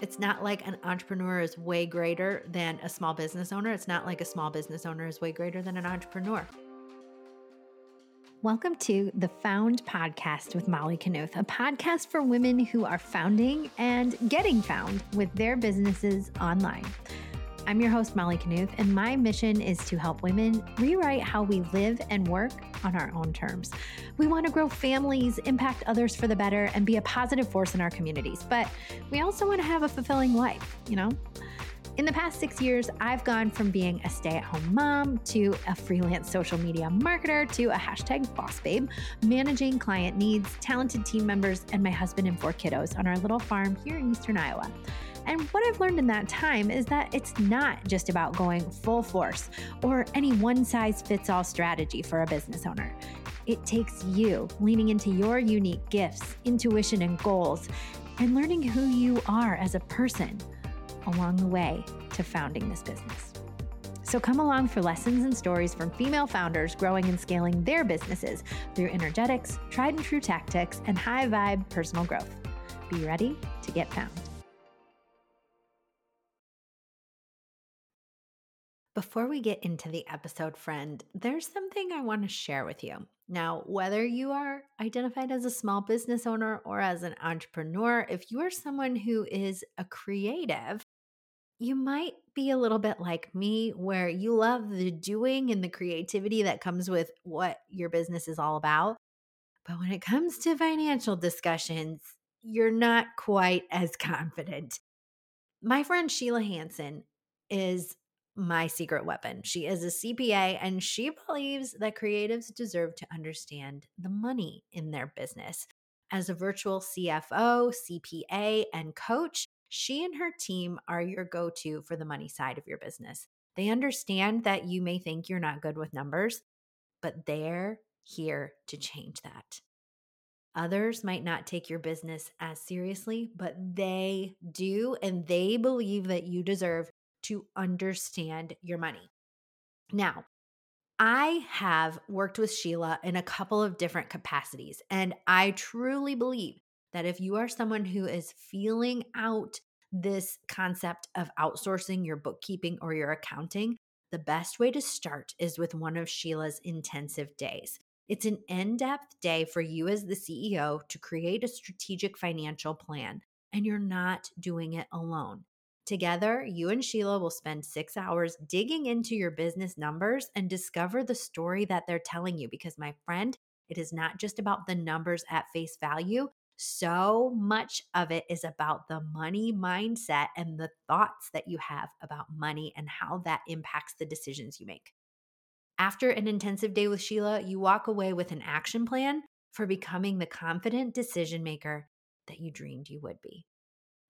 It's not like an entrepreneur is way greater than a small business owner. It's not like a small business owner is way greater than an entrepreneur. Welcome to the Found Podcast with Molly Knuth, a podcast for women who are founding and getting found with their businesses online. I'm your host, Molly Knuth, and my mission is to help women rewrite how we live and work on our own terms. We want to grow families, impact others for the better, and be a positive force in our communities. But we also want to have a fulfilling life, you know? In the past six years, I've gone from being a stay at home mom to a freelance social media marketer to a hashtag boss babe, managing client needs, talented team members, and my husband and four kiddos on our little farm here in Eastern Iowa. And what I've learned in that time is that it's not just about going full force or any one size fits all strategy for a business owner. It takes you leaning into your unique gifts, intuition, and goals, and learning who you are as a person along the way to founding this business. So come along for lessons and stories from female founders growing and scaling their businesses through energetics, tried and true tactics, and high vibe personal growth. Be ready to get found. Before we get into the episode, friend, there's something I want to share with you. Now, whether you are identified as a small business owner or as an entrepreneur, if you are someone who is a creative, you might be a little bit like me, where you love the doing and the creativity that comes with what your business is all about. But when it comes to financial discussions, you're not quite as confident. My friend Sheila Hansen is my secret weapon. She is a CPA and she believes that creatives deserve to understand the money in their business. As a virtual CFO, CPA, and coach, she and her team are your go to for the money side of your business. They understand that you may think you're not good with numbers, but they're here to change that. Others might not take your business as seriously, but they do, and they believe that you deserve to understand your money. Now, I have worked with Sheila in a couple of different capacities, and I truly believe that if you are someone who is feeling out this concept of outsourcing your bookkeeping or your accounting, the best way to start is with one of Sheila's intensive days. It's an in depth day for you as the CEO to create a strategic financial plan, and you're not doing it alone. Together, you and Sheila will spend six hours digging into your business numbers and discover the story that they're telling you. Because, my friend, it is not just about the numbers at face value. So much of it is about the money mindset and the thoughts that you have about money and how that impacts the decisions you make. After an intensive day with Sheila, you walk away with an action plan for becoming the confident decision maker that you dreamed you would be.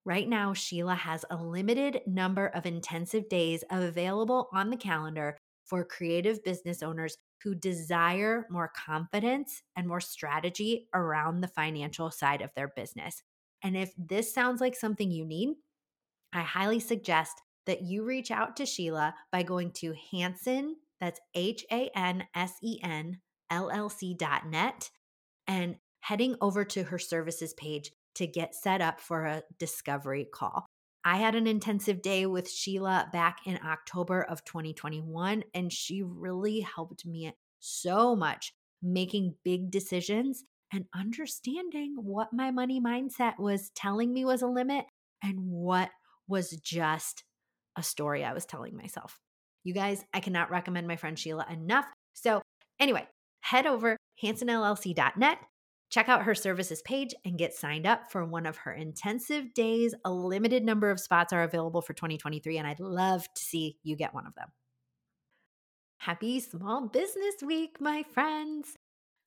Right now, Sheila has a limited number of intensive days available on the calendar for creative business owners who desire more confidence and more strategy around the financial side of their business. And if this sounds like something you need, I highly suggest that you reach out to Sheila by going to Hansen, that's H A N S E N LLC.net, and heading over to her services page to get set up for a discovery call. I had an intensive day with Sheila back in October of 2021, and she really helped me so much making big decisions and understanding what my money mindset was telling me was a limit and what was just a story I was telling myself. You guys, I cannot recommend my friend Sheila enough. So, anyway, head over hansenllc.net Check out her services page and get signed up for one of her intensive days. A limited number of spots are available for 2023, and I'd love to see you get one of them. Happy Small Business Week, my friends.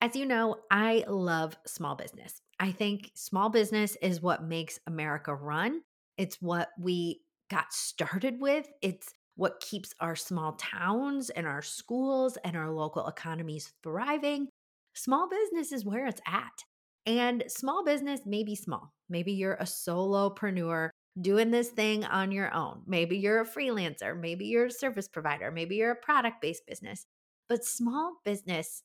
As you know, I love small business. I think small business is what makes America run. It's what we got started with. It's what keeps our small towns and our schools and our local economies thriving small business is where it's at. And small business may be small. Maybe you're a solopreneur doing this thing on your own. Maybe you're a freelancer. Maybe you're a service provider. Maybe you're a product based business. But small business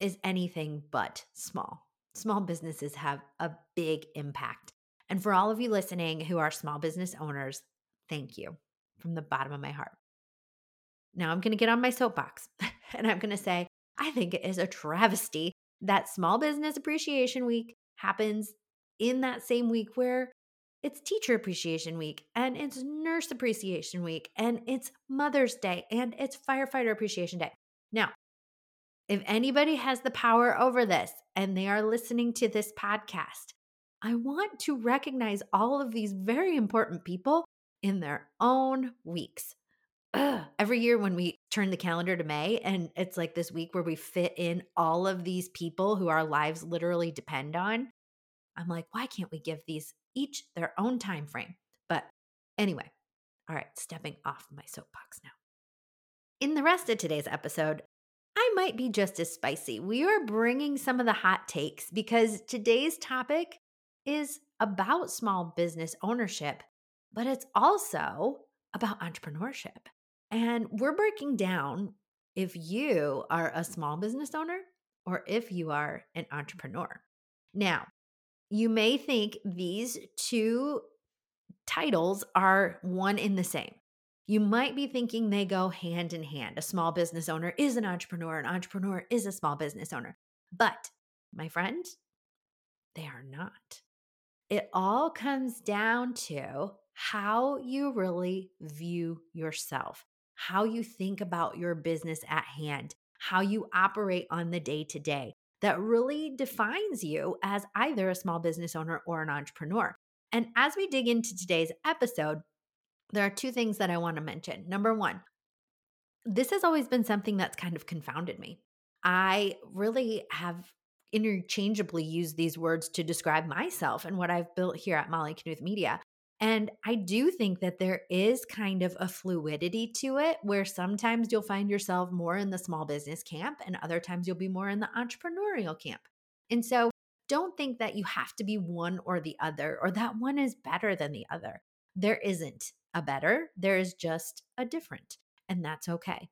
is anything but small. Small businesses have a big impact. And for all of you listening who are small business owners, thank you from the bottom of my heart. Now I'm going to get on my soapbox and I'm going to say, I think it is a travesty that Small Business Appreciation Week happens in that same week where it's Teacher Appreciation Week and it's Nurse Appreciation Week and it's Mother's Day and it's Firefighter Appreciation Day. Now, if anybody has the power over this and they are listening to this podcast, I want to recognize all of these very important people in their own weeks. Every year when we turn the calendar to May and it's like this week where we fit in all of these people who our lives literally depend on, I'm like, why can't we give these each their own time frame? But anyway, all right, stepping off my soapbox now. In the rest of today's episode, I might be just as spicy. We are bringing some of the hot takes because today's topic is about small business ownership, but it's also about entrepreneurship. And we're breaking down if you are a small business owner or if you are an entrepreneur. Now, you may think these two titles are one in the same. You might be thinking they go hand in hand. A small business owner is an entrepreneur, an entrepreneur is a small business owner. But, my friend, they are not. It all comes down to how you really view yourself, how you think about your business at hand, how you operate on the day to day that really defines you as either a small business owner or an entrepreneur. And as we dig into today's episode, there are two things that I want to mention. Number one, this has always been something that's kind of confounded me. I really have interchangeably used these words to describe myself and what I've built here at Molly Knuth Media. And I do think that there is kind of a fluidity to it where sometimes you'll find yourself more in the small business camp and other times you'll be more in the entrepreneurial camp. And so don't think that you have to be one or the other or that one is better than the other. There isn't a better, there is just a different, and that's okay.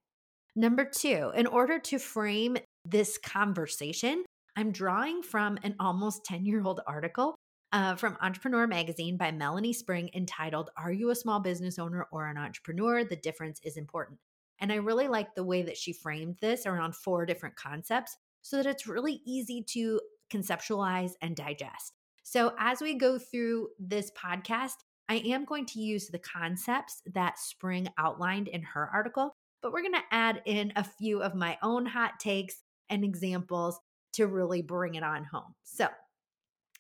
Number two, in order to frame this conversation, I'm drawing from an almost 10 year old article uh, from Entrepreneur Magazine by Melanie Spring entitled, Are You a Small Business Owner or an Entrepreneur? The Difference is Important. And I really like the way that she framed this around four different concepts so that it's really easy to conceptualize and digest. So, as we go through this podcast, I am going to use the concepts that Spring outlined in her article, but we're going to add in a few of my own hot takes and examples to really bring it on home. So,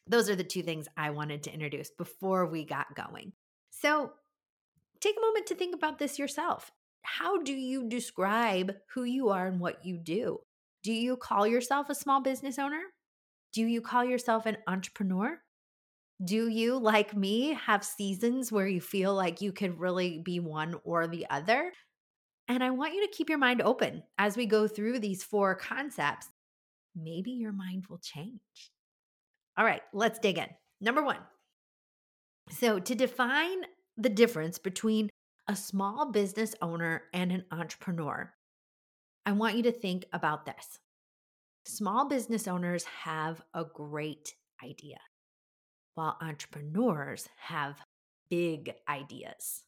those are the two things I wanted to introduce before we got going. So, take a moment to think about this yourself. How do you describe who you are and what you do? Do you call yourself a small business owner? Do you call yourself an entrepreneur? Do you, like me, have seasons where you feel like you could really be one or the other? And I want you to keep your mind open as we go through these four concepts. Maybe your mind will change. All right, let's dig in. Number one. So, to define the difference between a small business owner and an entrepreneur, I want you to think about this. Small business owners have a great idea, while entrepreneurs have big ideas.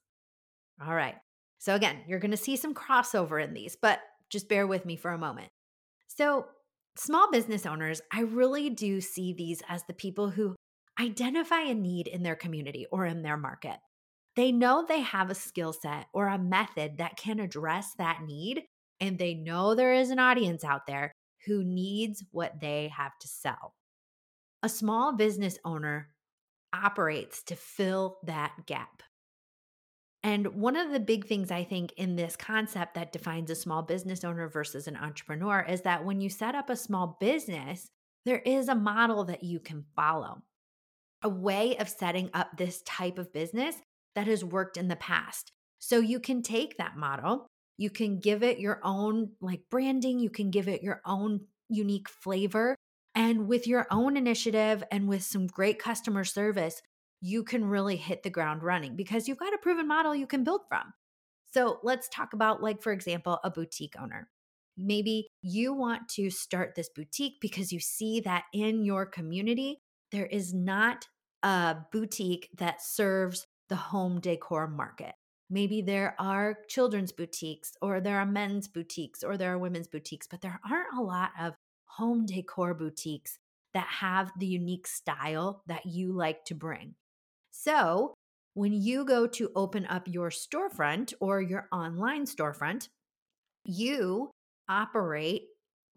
All right. So, again, you're going to see some crossover in these, but just bear with me for a moment. So, small business owners, I really do see these as the people who identify a need in their community or in their market. They know they have a skill set or a method that can address that need, and they know there is an audience out there who needs what they have to sell. A small business owner operates to fill that gap. And one of the big things I think in this concept that defines a small business owner versus an entrepreneur is that when you set up a small business, there is a model that you can follow, a way of setting up this type of business that has worked in the past. So you can take that model, you can give it your own like branding, you can give it your own unique flavor. And with your own initiative and with some great customer service, you can really hit the ground running because you've got a proven model you can build from. So let's talk about, like, for example, a boutique owner. Maybe you want to start this boutique because you see that in your community, there is not a boutique that serves the home decor market. Maybe there are children's boutiques, or there are men's boutiques, or there are women's boutiques, but there aren't a lot of home decor boutiques that have the unique style that you like to bring. So, when you go to open up your storefront or your online storefront, you operate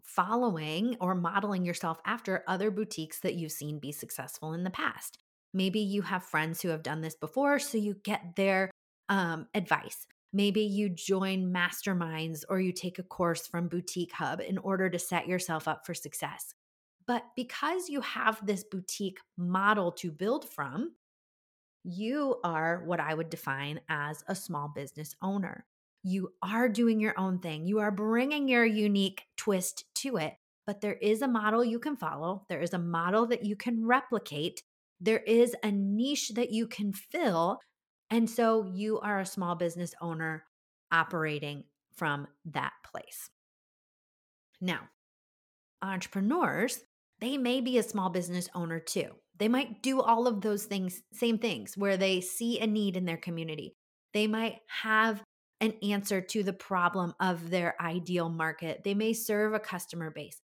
following or modeling yourself after other boutiques that you've seen be successful in the past. Maybe you have friends who have done this before, so you get their um, advice. Maybe you join masterminds or you take a course from Boutique Hub in order to set yourself up for success. But because you have this boutique model to build from, you are what I would define as a small business owner. You are doing your own thing. You are bringing your unique twist to it, but there is a model you can follow. There is a model that you can replicate. There is a niche that you can fill. And so you are a small business owner operating from that place. Now, entrepreneurs, they may be a small business owner too. They might do all of those things, same things, where they see a need in their community. They might have an answer to the problem of their ideal market. They may serve a customer base.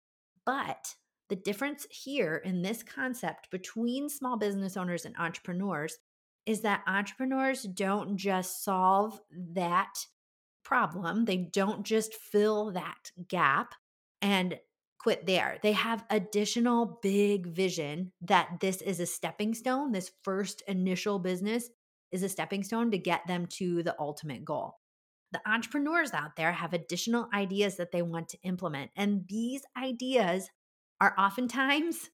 But the difference here in this concept between small business owners and entrepreneurs is that entrepreneurs don't just solve that problem, they don't just fill that gap and quit there. They have additional big vision that this is a stepping stone. This first initial business is a stepping stone to get them to the ultimate goal the entrepreneurs out there have additional ideas that they want to implement. And these ideas are oftentimes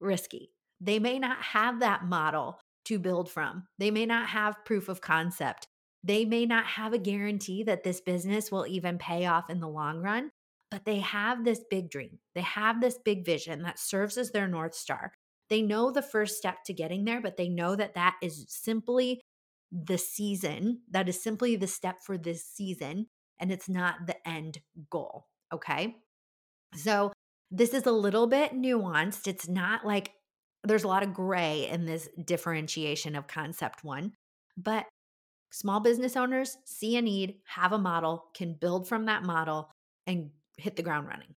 risky. They may not have that model to build from, they may not have proof of concept. They may not have a guarantee that this business will even pay off in the long run, but they have this big dream. They have this big vision that serves as their North Star. They know the first step to getting there, but they know that that is simply the season. That is simply the step for this season, and it's not the end goal. Okay. So, this is a little bit nuanced. It's not like there's a lot of gray in this differentiation of concept one, but small business owners see a need, have a model, can build from that model, and hit the ground running.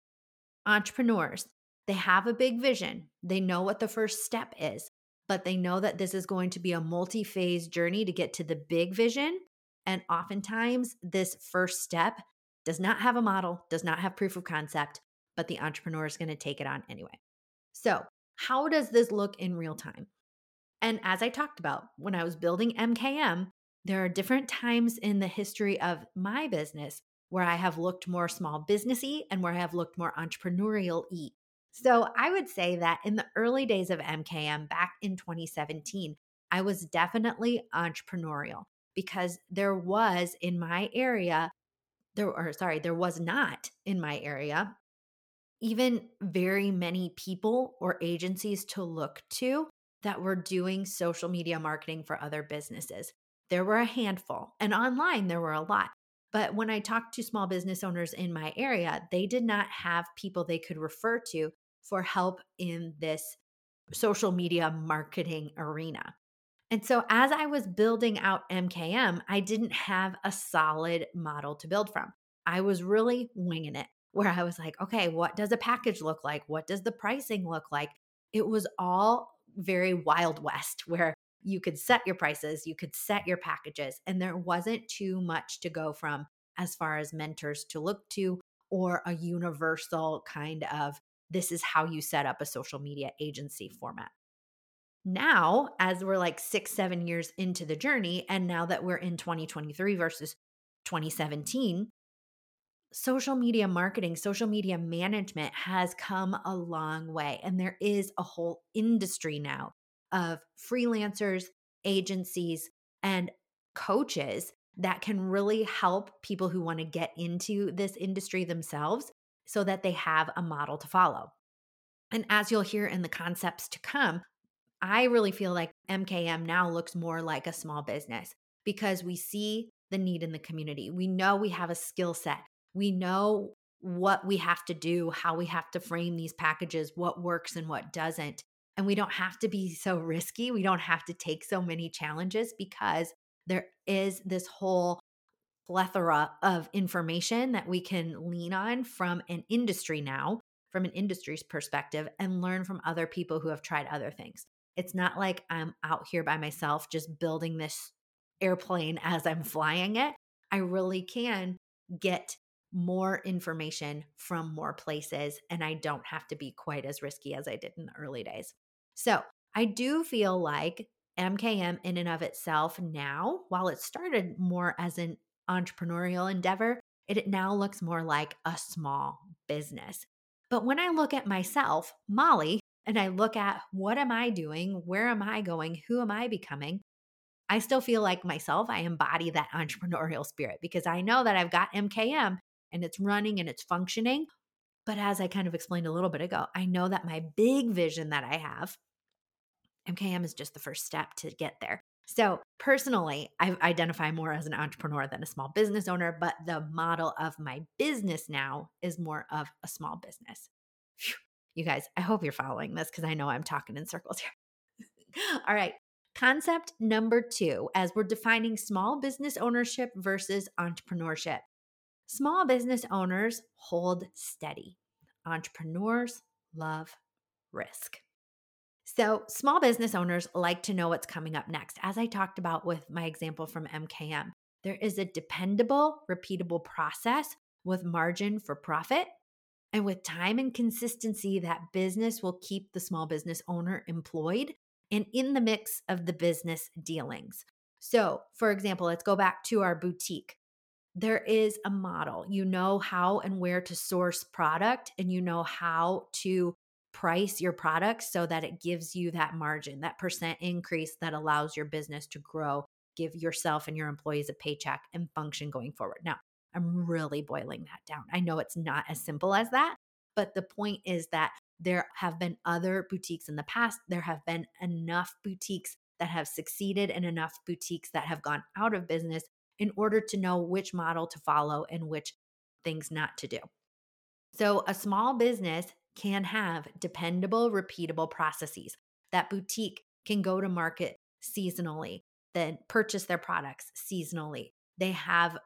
Entrepreneurs, they have a big vision, they know what the first step is, but they know that this is going to be a multi phase journey to get to the big vision. And oftentimes, this first step does not have a model, does not have proof of concept, but the entrepreneur is going to take it on anyway. So, how does this look in real time? And as I talked about, when I was building MKM, there are different times in the history of my business where I have looked more small businessy and where I have looked more entrepreneurial y. So I would say that in the early days of MKM back in 2017, I was definitely entrepreneurial because there was in my area, there or sorry, there was not in my area even very many people or agencies to look to that were doing social media marketing for other businesses. There were a handful, and online there were a lot. But when I talked to small business owners in my area, they did not have people they could refer to for help in this social media marketing arena. And so, as I was building out MKM, I didn't have a solid model to build from. I was really winging it, where I was like, okay, what does a package look like? What does the pricing look like? It was all very Wild West, where you could set your prices, you could set your packages, and there wasn't too much to go from as far as mentors to look to or a universal kind of this is how you set up a social media agency format. Now, as we're like six, seven years into the journey, and now that we're in 2023 versus 2017, social media marketing, social media management has come a long way. And there is a whole industry now of freelancers, agencies, and coaches that can really help people who want to get into this industry themselves so that they have a model to follow. And as you'll hear in the concepts to come, I really feel like MKM now looks more like a small business because we see the need in the community. We know we have a skill set. We know what we have to do, how we have to frame these packages, what works and what doesn't. And we don't have to be so risky. We don't have to take so many challenges because there is this whole plethora of information that we can lean on from an industry now, from an industry's perspective, and learn from other people who have tried other things. It's not like I'm out here by myself just building this airplane as I'm flying it. I really can get more information from more places, and I don't have to be quite as risky as I did in the early days. So I do feel like MKM, in and of itself, now, while it started more as an entrepreneurial endeavor, it now looks more like a small business. But when I look at myself, Molly, and I look at what am I doing? Where am I going? Who am I becoming? I still feel like myself, I embody that entrepreneurial spirit because I know that I've got MKM and it's running and it's functioning. But as I kind of explained a little bit ago, I know that my big vision that I have, MKM is just the first step to get there. So, personally, I identify more as an entrepreneur than a small business owner, but the model of my business now is more of a small business. Whew. You guys, I hope you're following this because I know I'm talking in circles here. All right. Concept number two, as we're defining small business ownership versus entrepreneurship. Small business owners hold steady, entrepreneurs love risk. So, small business owners like to know what's coming up next. As I talked about with my example from MKM, there is a dependable, repeatable process with margin for profit. And with time and consistency, that business will keep the small business owner employed and in the mix of the business dealings. So, for example, let's go back to our boutique. There is a model. You know how and where to source product, and you know how to price your products so that it gives you that margin, that percent increase that allows your business to grow, give yourself and your employees a paycheck and function going forward. Now, I'm really boiling that down. I know it's not as simple as that, but the point is that there have been other boutiques in the past. There have been enough boutiques that have succeeded and enough boutiques that have gone out of business in order to know which model to follow and which things not to do. So, a small business can have dependable, repeatable processes. That boutique can go to market seasonally, then purchase their products seasonally. They have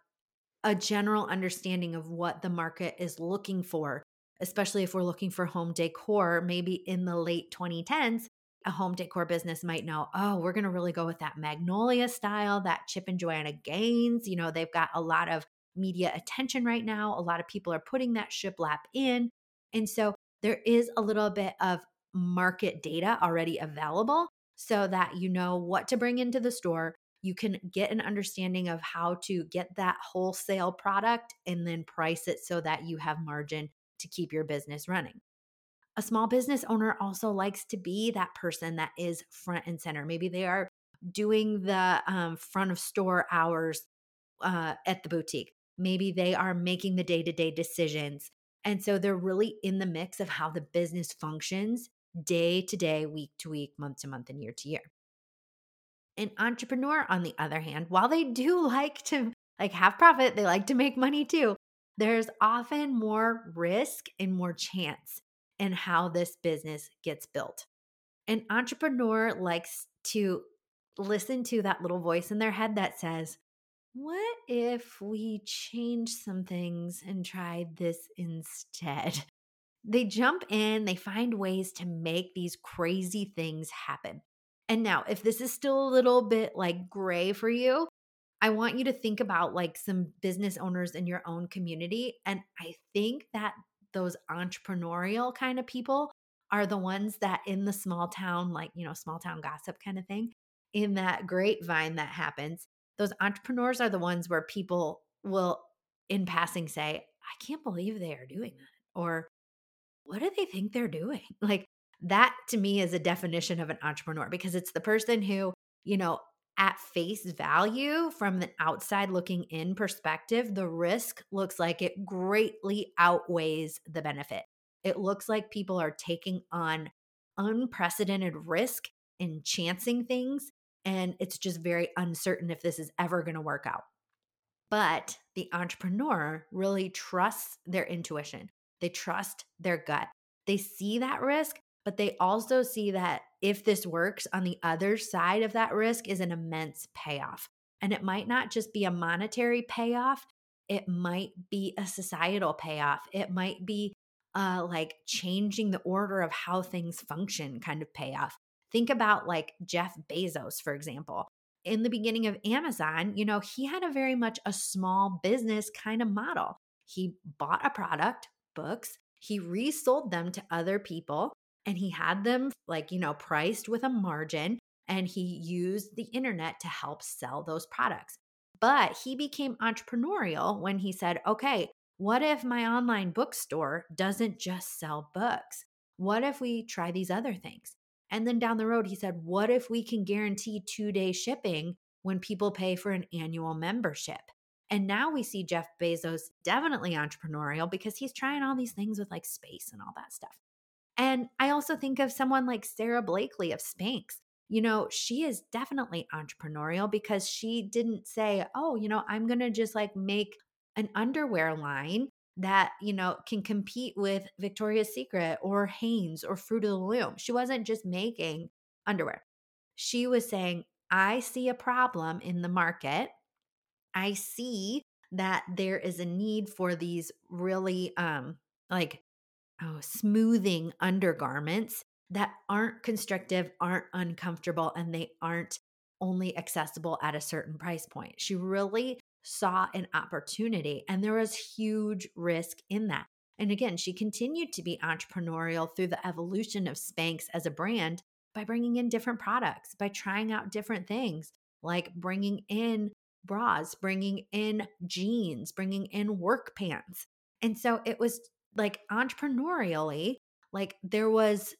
a general understanding of what the market is looking for, especially if we're looking for home decor. Maybe in the late 2010s, a home decor business might know, oh, we're going to really go with that magnolia style, that Chip and Joanna Gaines. You know, they've got a lot of media attention right now. A lot of people are putting that shiplap in. And so there is a little bit of market data already available so that you know what to bring into the store. You can get an understanding of how to get that wholesale product and then price it so that you have margin to keep your business running. A small business owner also likes to be that person that is front and center. Maybe they are doing the um, front of store hours uh, at the boutique. Maybe they are making the day to day decisions. And so they're really in the mix of how the business functions day to day, week to week, month to month, and year to year. An entrepreneur, on the other hand, while they do like to like have profit, they like to make money too. There's often more risk and more chance in how this business gets built. An entrepreneur likes to listen to that little voice in their head that says, what if we change some things and try this instead? They jump in, they find ways to make these crazy things happen. And now, if this is still a little bit like gray for you, I want you to think about like some business owners in your own community. And I think that those entrepreneurial kind of people are the ones that in the small town, like, you know, small town gossip kind of thing, in that grapevine that happens, those entrepreneurs are the ones where people will in passing say i can't believe they are doing that or what do they think they're doing? Like that to me is a definition of an entrepreneur because it's the person who you know at face value from the outside looking in perspective the risk looks like it greatly outweighs the benefit it looks like people are taking on unprecedented risk and chancing things and it's just very uncertain if this is ever going to work out. But the entrepreneur really trusts their intuition. They trust their gut. They see that risk, but they also see that if this works on the other side of that risk is an immense payoff. And it might not just be a monetary payoff, it might be a societal payoff. It might be uh, like changing the order of how things function kind of payoff. Think about like Jeff Bezos, for example. In the beginning of Amazon, you know, he had a very much a small business kind of model. He bought a product, books, he resold them to other people, and he had them like, you know, priced with a margin. And he used the internet to help sell those products. But he became entrepreneurial when he said, okay, what if my online bookstore doesn't just sell books? What if we try these other things? And then down the road, he said, what if we can guarantee two day shipping when people pay for an annual membership? And now we see Jeff Bezos definitely entrepreneurial because he's trying all these things with like space and all that stuff. And I also think of someone like Sara Blakely of Spanx. You know, she is definitely entrepreneurial because she didn't say, oh, you know, I'm going to just like make an underwear line that, you know, can compete with Victoria's Secret or Hanes or Fruit of the Loom. She wasn't just making underwear. She was saying, I see a problem in the market. I see that there is a need for these really um like oh, smoothing undergarments that aren't constrictive, aren't uncomfortable, and they aren't only accessible at a certain price point. She really saw an opportunity, and there was huge risk in that. And again, she continued to be entrepreneurial through the evolution of Spanx as a brand by bringing in different products, by trying out different things, like bringing in bras, bringing in jeans, bringing in work pants. And so it was like entrepreneurially, like there was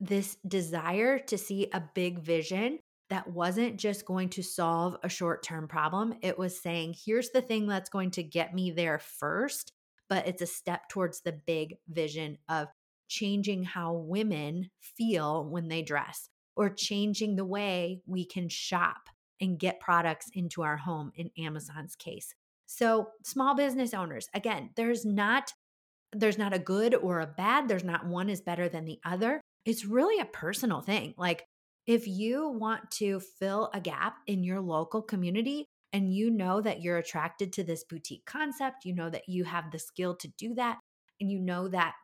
this desire to see a big vision that wasn't just going to solve a short term problem. It was saying, here's the thing that's going to get me there first, but it's a step towards the big vision of changing how women feel when they dress or changing the way we can shop and get products into our home in Amazon's case. So, small business owners, again, there's not there's not a good or a bad, there's not one is better than the other. It's really a personal thing. Like if you want to fill a gap in your local community and you know that you're attracted to this boutique concept, you know that you have the skill to do that, and you know that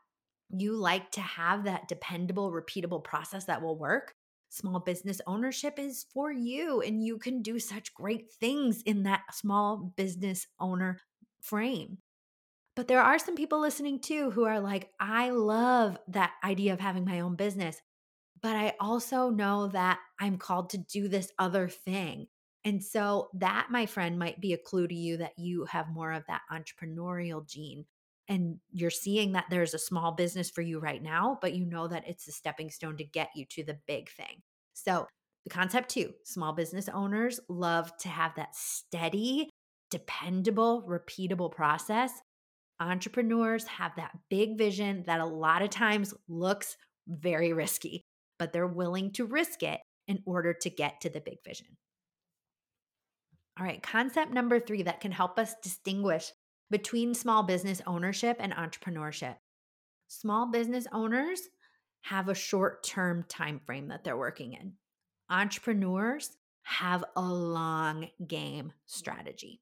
you like to have that dependable, repeatable process that will work, small business ownership is for you. And you can do such great things in that small business owner frame. But there are some people listening too who are like, I love that idea of having my own business, but I also know that I'm called to do this other thing. And so, that, my friend, might be a clue to you that you have more of that entrepreneurial gene. And you're seeing that there's a small business for you right now, but you know that it's a stepping stone to get you to the big thing. So, the concept two small business owners love to have that steady, dependable, repeatable process entrepreneurs have that big vision that a lot of times looks very risky, but they're willing to risk it in order to get to the big vision. All right, concept number three that can help us distinguish between small business ownership and entrepreneurship. Small business owners have a short-term time frame that they're working in. Entrepreneurs have a long game strategy.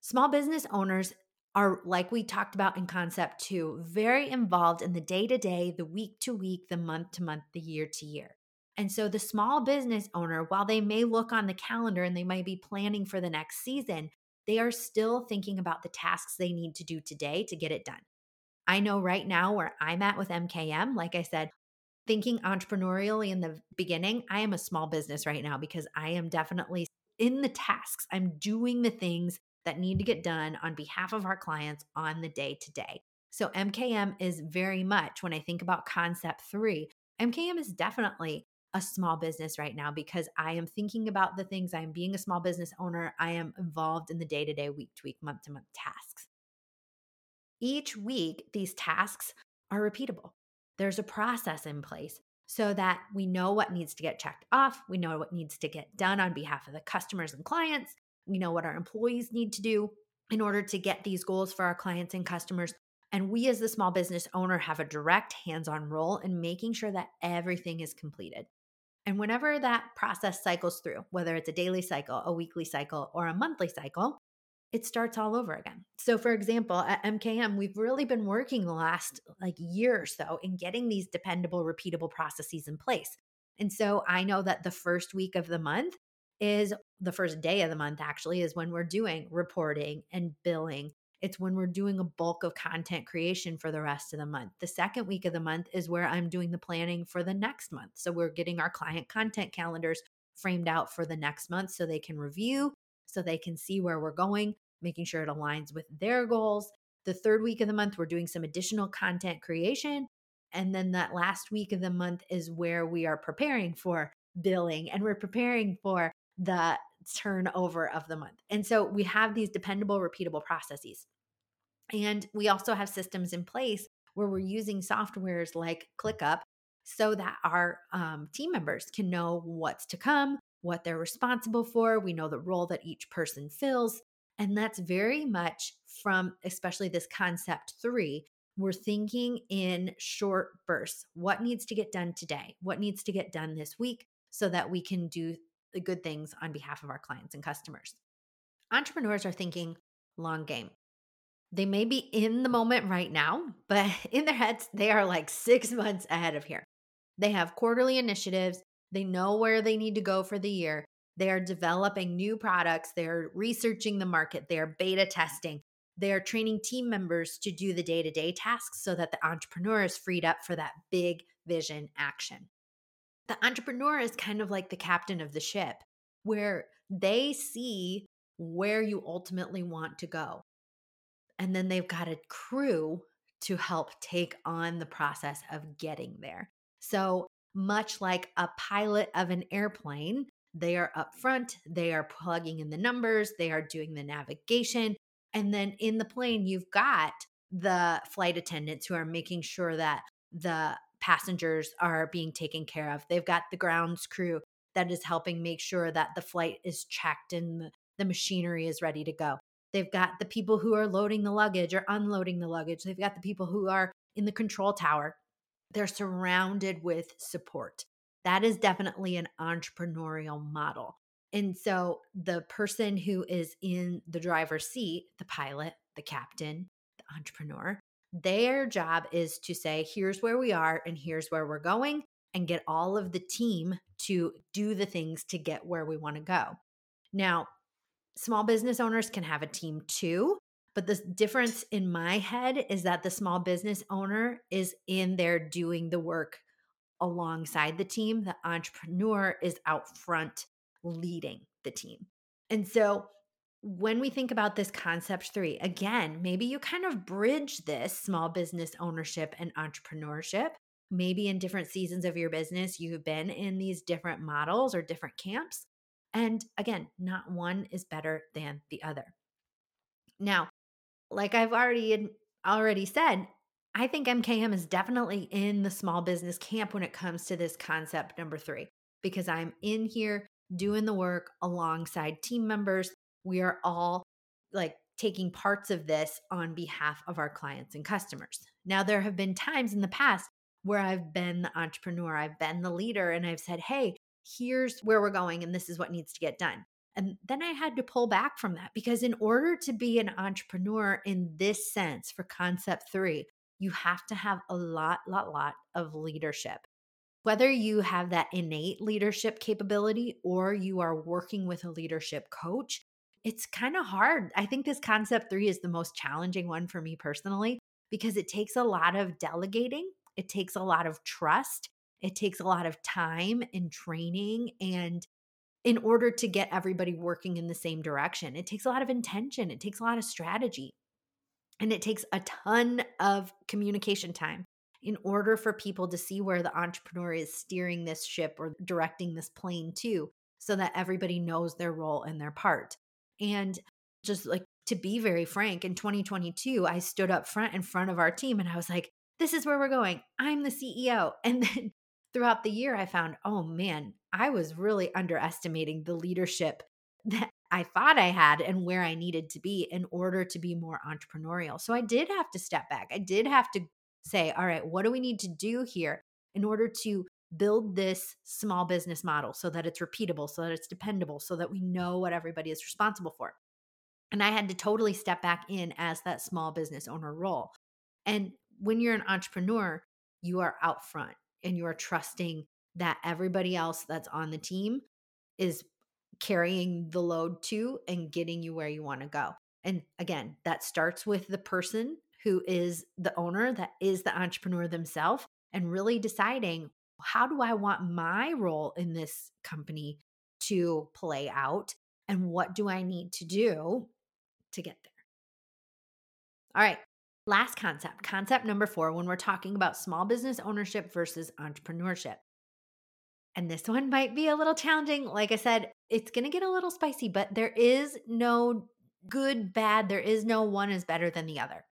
Small business owners are, like we talked about in concept two, very involved in the day to day, the week to week, the month to month, the year to year. And so the small business owner, while they may look on the calendar and they might be planning for the next season, they are still thinking about the tasks they need to do today to get it done. I know right now where I'm at with MKM, like I said, thinking entrepreneurially in the beginning, I am a small business right now because I am definitely in the tasks. I'm doing the things that need to get done on behalf of our clients on the day to day. So, MKM is very much, when I think about concept three, MKM is definitely a small business right now because I am thinking about the things I'm being a small business owner. I am involved in the day to day, week to week, month to month tasks. Each week, these tasks are repeatable. There's a process in place so that we know what needs to get checked off. We know what needs to get done on behalf of the customers and clients. We know what our employees need to do in order to get these goals for our clients and customers. And we, as the small business owner, have a direct hands on role in making sure that everything is completed. And whenever that process cycles through, whether it's a daily cycle, a weekly cycle, or a monthly cycle, it starts all over again. So, for example, at MKM, we've really been working the last like year or so in getting these dependable, repeatable processes in place. And so I know that the first week of the month is the first day of the month, actually, is when we're doing reporting and billing it's when we're doing a bulk of content creation for the rest of the month. The second week of the month is where I'm doing the planning for the next month. So we're getting our client content calendars framed out for the next month so they can review, so they can see where we're going, making sure it aligns with their goals. The third week of the month, we're doing some additional content creation. And then that last week of the month is where we are preparing for billing and we're preparing for the turnover of the month. And so we have these dependable, repeatable processes. And we also have systems in place where we're using softwares like ClickUp so that our um, team members can know what's to come, what they're responsible for. We know the role that each person fills. And that's very much from, especially this concept three, we're thinking in short bursts. What needs to get done today? What needs to get done this week so that we can do the good things on behalf of our clients and customers? Entrepreneurs are thinking long game. They may be in the moment right now, but in their heads, they are like six months ahead of here. They have quarterly initiatives. They know where they need to go for the year. They are developing new products. They're researching the market. They are beta testing. They are training team members to do the day to day tasks so that the entrepreneur is freed up for that big vision action. The entrepreneur is kind of like the captain of the ship, where they see where you ultimately want to go and then they've got a crew to help take on the process of getting there. So, much like a pilot of an airplane, they are up front, they are plugging in the numbers, they are doing the navigation. And then in the plane, you've got the flight attendants who are making sure that the passengers are being taken care of. They've got the grounds crew that is helping make sure that the flight is checked and the machinery is ready to go. They've got the people who are loading the luggage or unloading the luggage. They've got the people who are in the control tower. They're surrounded with support. That is definitely an entrepreneurial model. And so the person who is in the driver's seat, the pilot, the captain, the entrepreneur, their job is to say, here's where we are and here's where we're going, and get all of the team to do the things to get where we want to go. Now, small business owners can have a team too. But the difference in my head is that the small business owner is in there doing the work alongside the team. The entrepreneur is out front leading the team. And so when we think about this concept three, again, maybe you kind of bridge this small business ownership and entrepreneurship. Maybe in different seasons of your business, you've been in these different models or different camps. And again, not one is better than the other. Now, like I've already already said, I think MKM is definitely in the small business camp when it comes to this concept number 3 because I'm in here doing the work alongside team members. We are all like taking parts of this on behalf of our clients and customers. Now, there have been times in the past where I've been the entrepreneur, I've been the leader, and I've said, Hey, here's where we're going and this is what needs to get done. And then I had to pull back from that because, in order to be an entrepreneur in this sense for concept three, you have to have a lot, lot, lot of leadership. Whether you have that innate leadership capability or you are working with a leadership coach, it's kind of hard. I think this concept three is the most challenging one for me personally because it takes a lot of delegating, it takes a lot of trust, it takes a lot of time and training and in order to get everybody working in the same direction. It takes a lot of intention, it takes a lot of strategy, and it takes a ton of communication time in order for people to see where the entrepreneur is steering this ship or directing this plane to so that everybody knows their role and their part. And just like to be very frank, in 2022, I stood up front in front of our team and I was like, this is where we're going. I'm the CEO. And then throughout the year, I found, oh man, I was really underestimating the leadership that I thought I had and where I needed to be in order to be more entrepreneurial. So I did have to step back. I did have to say, all right, what do we need to do here in order to build this small business model so that it's repeatable, so that it's dependable, so that we know what everybody is responsible for. And I had to totally step back in as that small business owner role. And when you're an entrepreneur, you are out front and you are trusting that everybody else that's on the team is carrying the load too and getting you where you want to go. And again, that starts with the person who is the owner, that is the entrepreneur themselves, and really deciding how do I want my role in this company to play out? And what do I need to do to get there? All right. Last concept, concept number four, when we're talking about small business ownership versus entrepreneurship. And this one might be a little challenging. Like I said, it's going to get a little spicy, but there is no good, bad. There is no one is better than the other.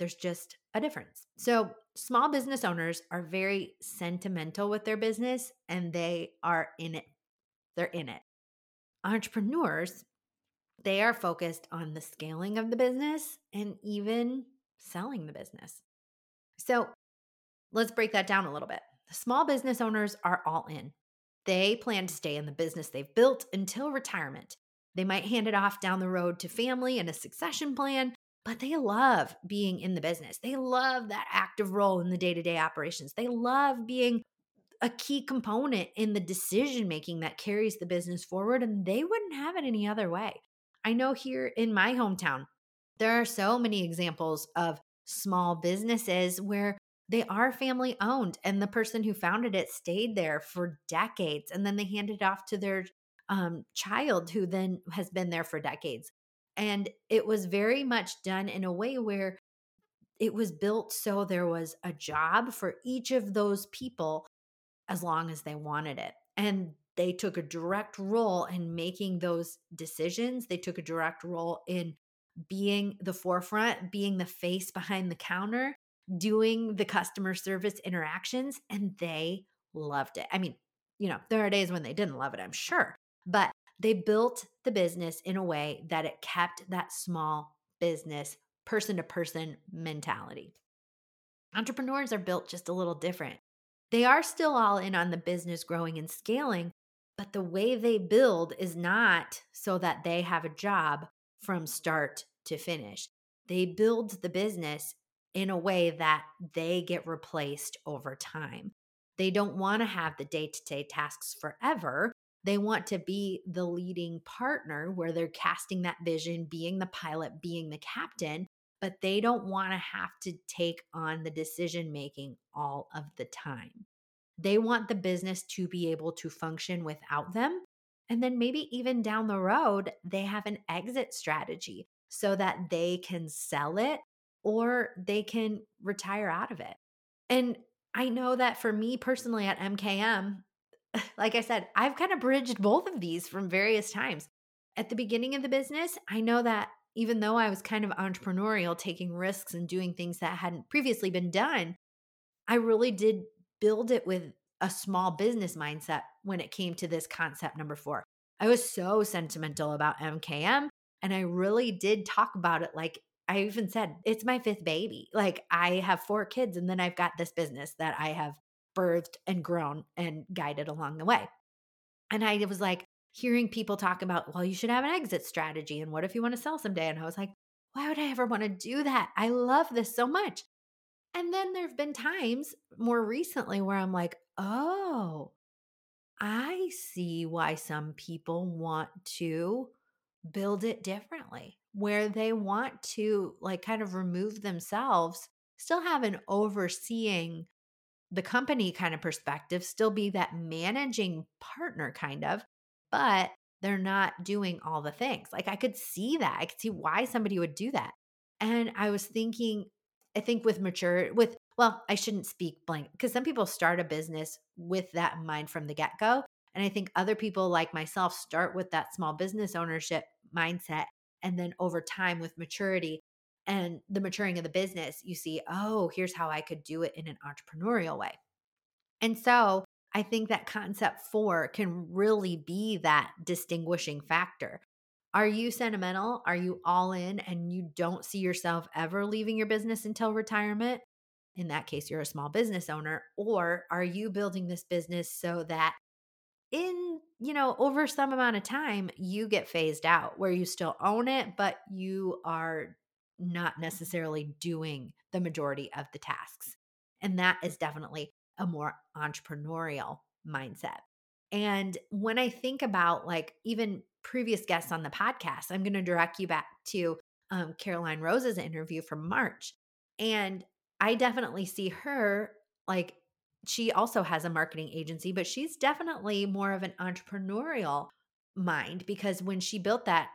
There's just a difference. So, small business owners are very sentimental with their business and they are in it. They're in it. Entrepreneurs, they are focused on the scaling of the business and even selling the business. So, let's break that down a little bit. Small business owners are all in. They plan to stay in the business they've built until retirement. They might hand it off down the road to family and a succession plan, but they love being in the business. They love that active role in the day to day operations. They love being a key component in the decision making that carries the business forward, and they wouldn't have it any other way. I know here in my hometown, there are so many examples of small businesses where they are family owned and the person who founded it stayed there for decades and then they handed it off to their um, child who then has been there for decades and it was very much done in a way where it was built so there was a job for each of those people as long as they wanted it. And they took a direct role in making those decisions. They took a direct role in being the forefront, being the face behind the counter, doing the customer service interactions, and they loved it. I mean, you know, there are days when they didn't love it, I'm sure, but they built the business in a way that it kept that small business, person to person mentality. Entrepreneurs are built just a little different. They are still all in on the business growing and scaling, but the way they build is not so that they have a job from start to finish. They build the business in a way that they get replaced over time. They don't want to have the day to day tasks forever. They want to be the leading partner where they're casting that vision, being the pilot, being the captain, but they don't want to have to take on the decision making all of the time. They want the business to be able to function without them. And then maybe even down the road, they have an exit strategy so that they can sell it or they can retire out of it. And I know that for me personally at MKM, like I said, I've kind of bridged both of these from various times. At the beginning of the business, I know that even though I was kind of entrepreneurial, taking risks and doing things that hadn't previously been done, I really did build it with a small business mindset when it came to this concept number four. I was so sentimental about MKM and I really did talk about it like I even said, it's my fifth baby. Like I have four kids and then I've got this business that I have birthed and grown and guided along the way. And I was like hearing people talk about, well, you should have an exit strategy. And what if you want to sell someday? And I was like, why would I ever want to do that? I love this so much. And then there have been times more recently where I'm like, oh, I see why some people want to build it differently, where they want to like kind of remove themselves, still have an overseeing the company kind of perspective, still be that managing partner kind of, but they're not doing all the things. Like I could see that. I could see why somebody would do that. And I was thinking, I think with mature, with, well, I shouldn't speak blank because some people start a business with that in mind from the get go. And I think other people like myself start with that small business ownership mindset. And then over time with maturity, and the maturing of the business, you see, oh, here's how I could do it in an entrepreneurial way. And so I think that concept four can really be that distinguishing factor Are you sentimental? Are you all in and you don't see yourself ever leaving your business until retirement? In that case, you're a small business owner. Or are you building this business so that in, you know, over some amount of time, you get phased out where you still own it, but you are not necessarily doing the majority of the tasks. And that is definitely a more entrepreneurial mindset. And when I think about like even previous guests on the podcast, I'm going to direct you back to um, Caroline Rose's interview from March. And I definitely see her like she also has a marketing agency, but she's definitely more of an entrepreneurial mind because when she built that,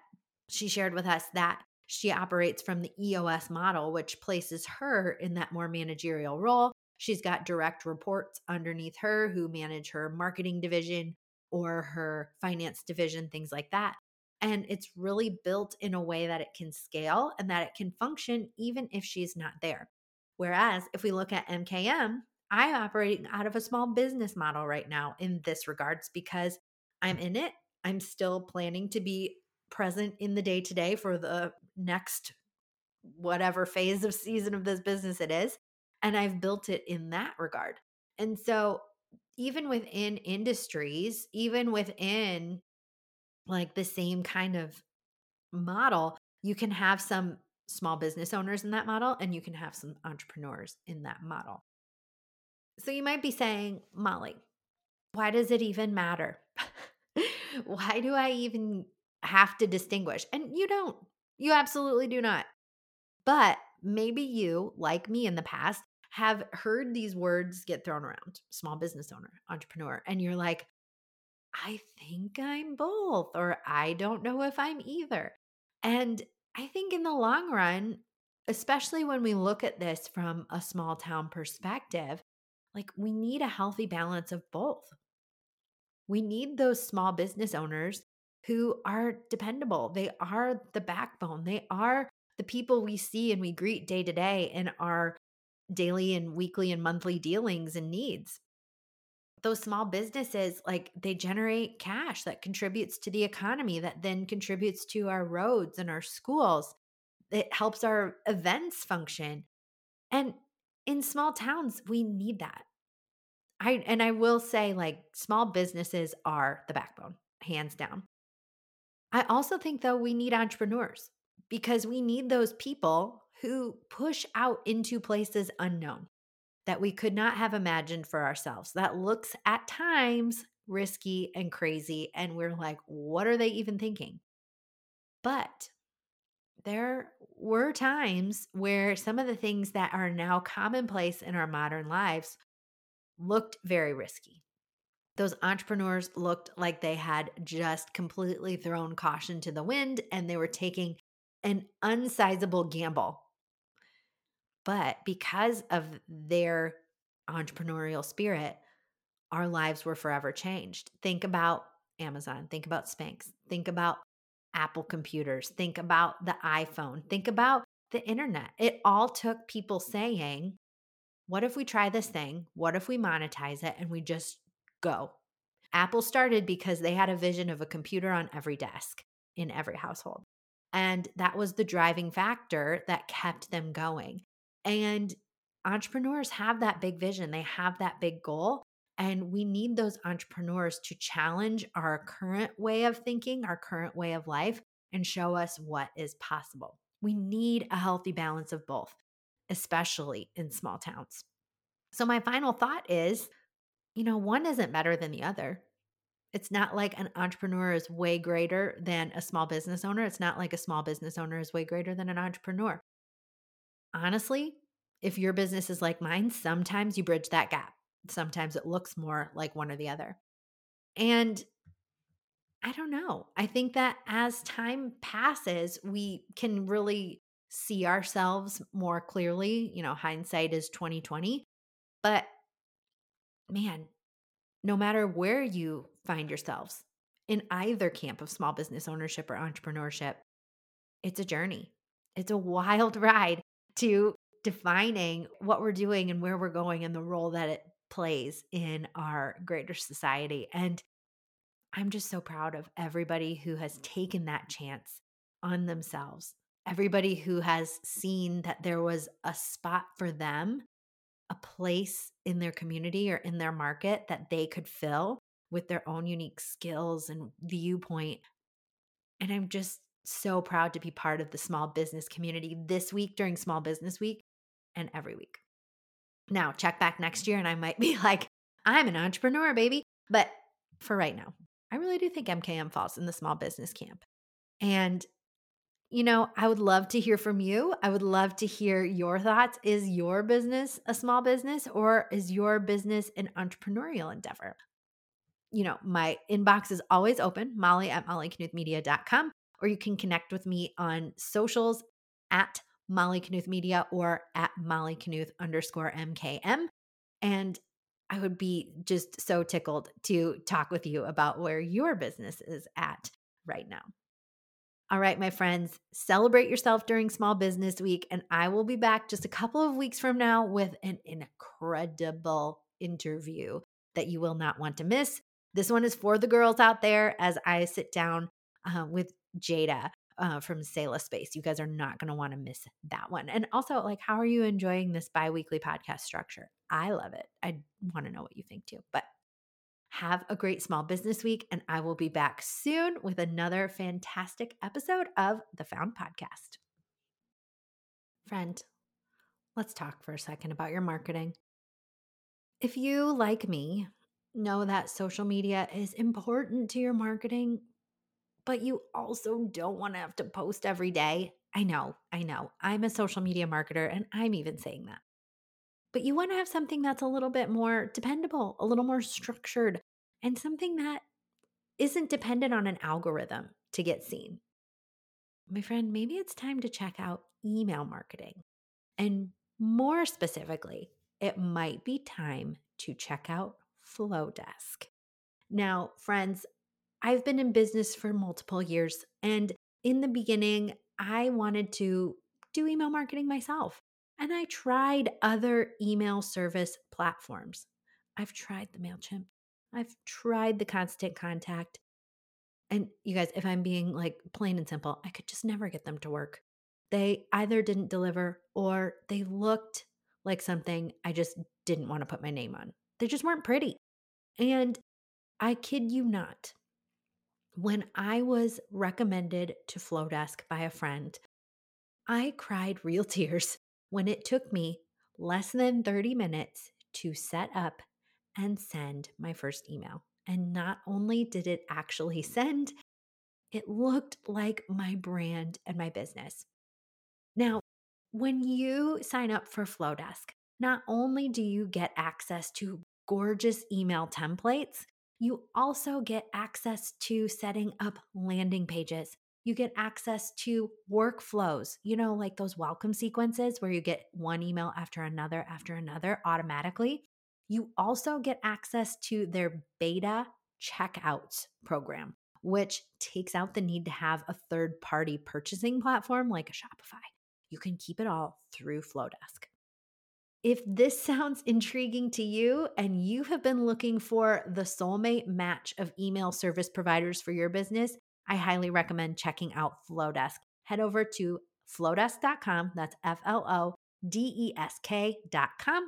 she shared with us that she operates from the EOS model, which places her in that more managerial role. She's got direct reports underneath her who manage her marketing division or her finance division, things like that. And it's really built in a way that it can scale and that it can function even if she's not there. Whereas if we look at MKM, I'm operating out of a small business model right now in this regards because I'm in it. I'm still planning to be present in the day to day for the next whatever phase of season of this business it is. And I've built it in that regard. And so, even within industries, even within like the same kind of model, you can have some small business owners in that model and you can have some entrepreneurs in that model. So you might be saying, Molly, why does it even matter? why do I even have to distinguish? And you don't. You absolutely do not. But maybe you, like me in the past, have heard these words get thrown around small business owner, entrepreneur, and you're like, I think I'm both, or I don't know if I'm either. And I think in the long run, especially when we look at this from a small town perspective, like we need a healthy balance of both. We need those small business owners who are dependable. They are the backbone. They are the people we see and we greet day to day in our daily and weekly and monthly dealings and needs. Those small businesses, like they generate cash that contributes to the economy, that then contributes to our roads and our schools. It helps our events function. And in small towns, we need that. I and I will say like small businesses are the backbone, hands down. I also think though we need entrepreneurs because we need those people who push out into places unknown that we could not have imagined for ourselves. That looks at times risky and crazy and we're like what are they even thinking? But there were times where some of the things that are now commonplace in our modern lives looked very risky. Those entrepreneurs looked like they had just completely thrown caution to the wind and they were taking an unsizable gamble. But because of their entrepreneurial spirit, our lives were forever changed. Think about Amazon, think about Spanx, think about Apple computers, think about the iPhone, think about the internet. It all took people saying, what if we try this thing? What if we monetize it and we just go? Apple started because they had a vision of a computer on every desk in every household. And that was the driving factor that kept them going. And entrepreneurs have that big vision, they have that big goal. And we need those entrepreneurs to challenge our current way of thinking, our current way of life, and show us what is possible. We need a healthy balance of both, especially in small towns. So, my final thought is you know, one isn't better than the other. It's not like an entrepreneur is way greater than a small business owner. It's not like a small business owner is way greater than an entrepreneur. Honestly, if your business is like mine, sometimes you bridge that gap. Sometimes it looks more like one or the other. And I don't know. I think that as time passes, we can really see ourselves more clearly. You know, hindsight is 2020. But man, no matter where you find yourselves in either camp of small business ownership or entrepreneurship, it's a journey. It's a wild ride to defining what we're doing and where we're going and the role that it plays in our greater society. And I'm just so proud of everybody who has taken that chance on themselves. Everybody who has seen that there was a spot for them, a place in their community or in their market that they could fill with their own unique skills and viewpoint. And I'm just so proud to be part of the small business community this week during Small Business Week and every week. Now, check back next year and I might be like, I'm an entrepreneur, baby. But for right now, I really do think MKM falls in the small business camp. And, you know, I would love to hear from you. I would love to hear your thoughts. Is your business a small business or is your business an entrepreneurial endeavor? You know, my inbox is always open, molly at mollyknuthmedia.com, or you can connect with me on socials at Molly Knuth Media or at Molly Knuth underscore MKM. And I would be just so tickled to talk with you about where your business is at right now. All right, my friends, celebrate yourself during Small Business Week. And I will be back just a couple of weeks from now with an incredible interview that you will not want to miss. This one is for the girls out there as I sit down uh, with Jada uh, from Selah Space. You guys are not going to want to miss that one. And also, like, how are you enjoying this bi weekly podcast structure? I love it. I want to know what you think too. But have a great small business week, and I will be back soon with another fantastic episode of the Found Podcast. Friend, let's talk for a second about your marketing. If you, like me, know that social media is important to your marketing, but you also don't want to have to post every day. I know, I know. I'm a social media marketer and I'm even saying that. But you want to have something that's a little bit more dependable, a little more structured, and something that isn't dependent on an algorithm to get seen. My friend, maybe it's time to check out email marketing. And more specifically, it might be time to check out Flodesk. Now, friends, I've been in business for multiple years. And in the beginning, I wanted to do email marketing myself. And I tried other email service platforms. I've tried the MailChimp, I've tried the Constant Contact. And you guys, if I'm being like plain and simple, I could just never get them to work. They either didn't deliver or they looked like something I just didn't want to put my name on. They just weren't pretty. And I kid you not, when I was recommended to Flodesk by a friend, I cried real tears when it took me less than 30 minutes to set up and send my first email. And not only did it actually send, it looked like my brand and my business. Now, when you sign up for Flodesk, not only do you get access to gorgeous email templates, you also get access to setting up landing pages. You get access to workflows, you know, like those welcome sequences where you get one email after another after another automatically. You also get access to their beta checkouts program, which takes out the need to have a third party purchasing platform like a Shopify. You can keep it all through Flodesk. If this sounds intriguing to you and you have been looking for the soulmate match of email service providers for your business, I highly recommend checking out Flodesk. Head over to flodesk.com, that's F L O D E S K.com,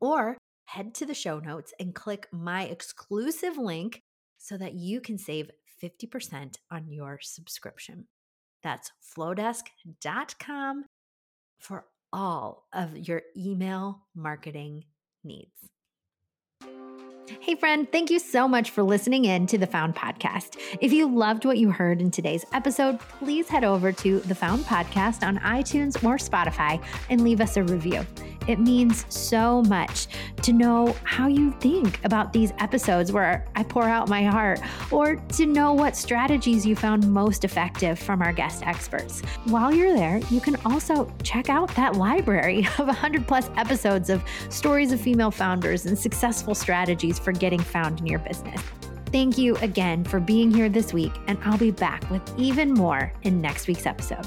or head to the show notes and click my exclusive link so that you can save 50% on your subscription. That's flodesk.com for all of your email marketing needs. Hey, friend, thank you so much for listening in to the Found Podcast. If you loved what you heard in today's episode, please head over to the Found Podcast on iTunes or Spotify and leave us a review. It means so much to know how you think about these episodes where I pour out my heart, or to know what strategies you found most effective from our guest experts. While you're there, you can also check out that library of 100 plus episodes of stories of female founders and successful strategies for getting found in your business. Thank you again for being here this week, and I'll be back with even more in next week's episode.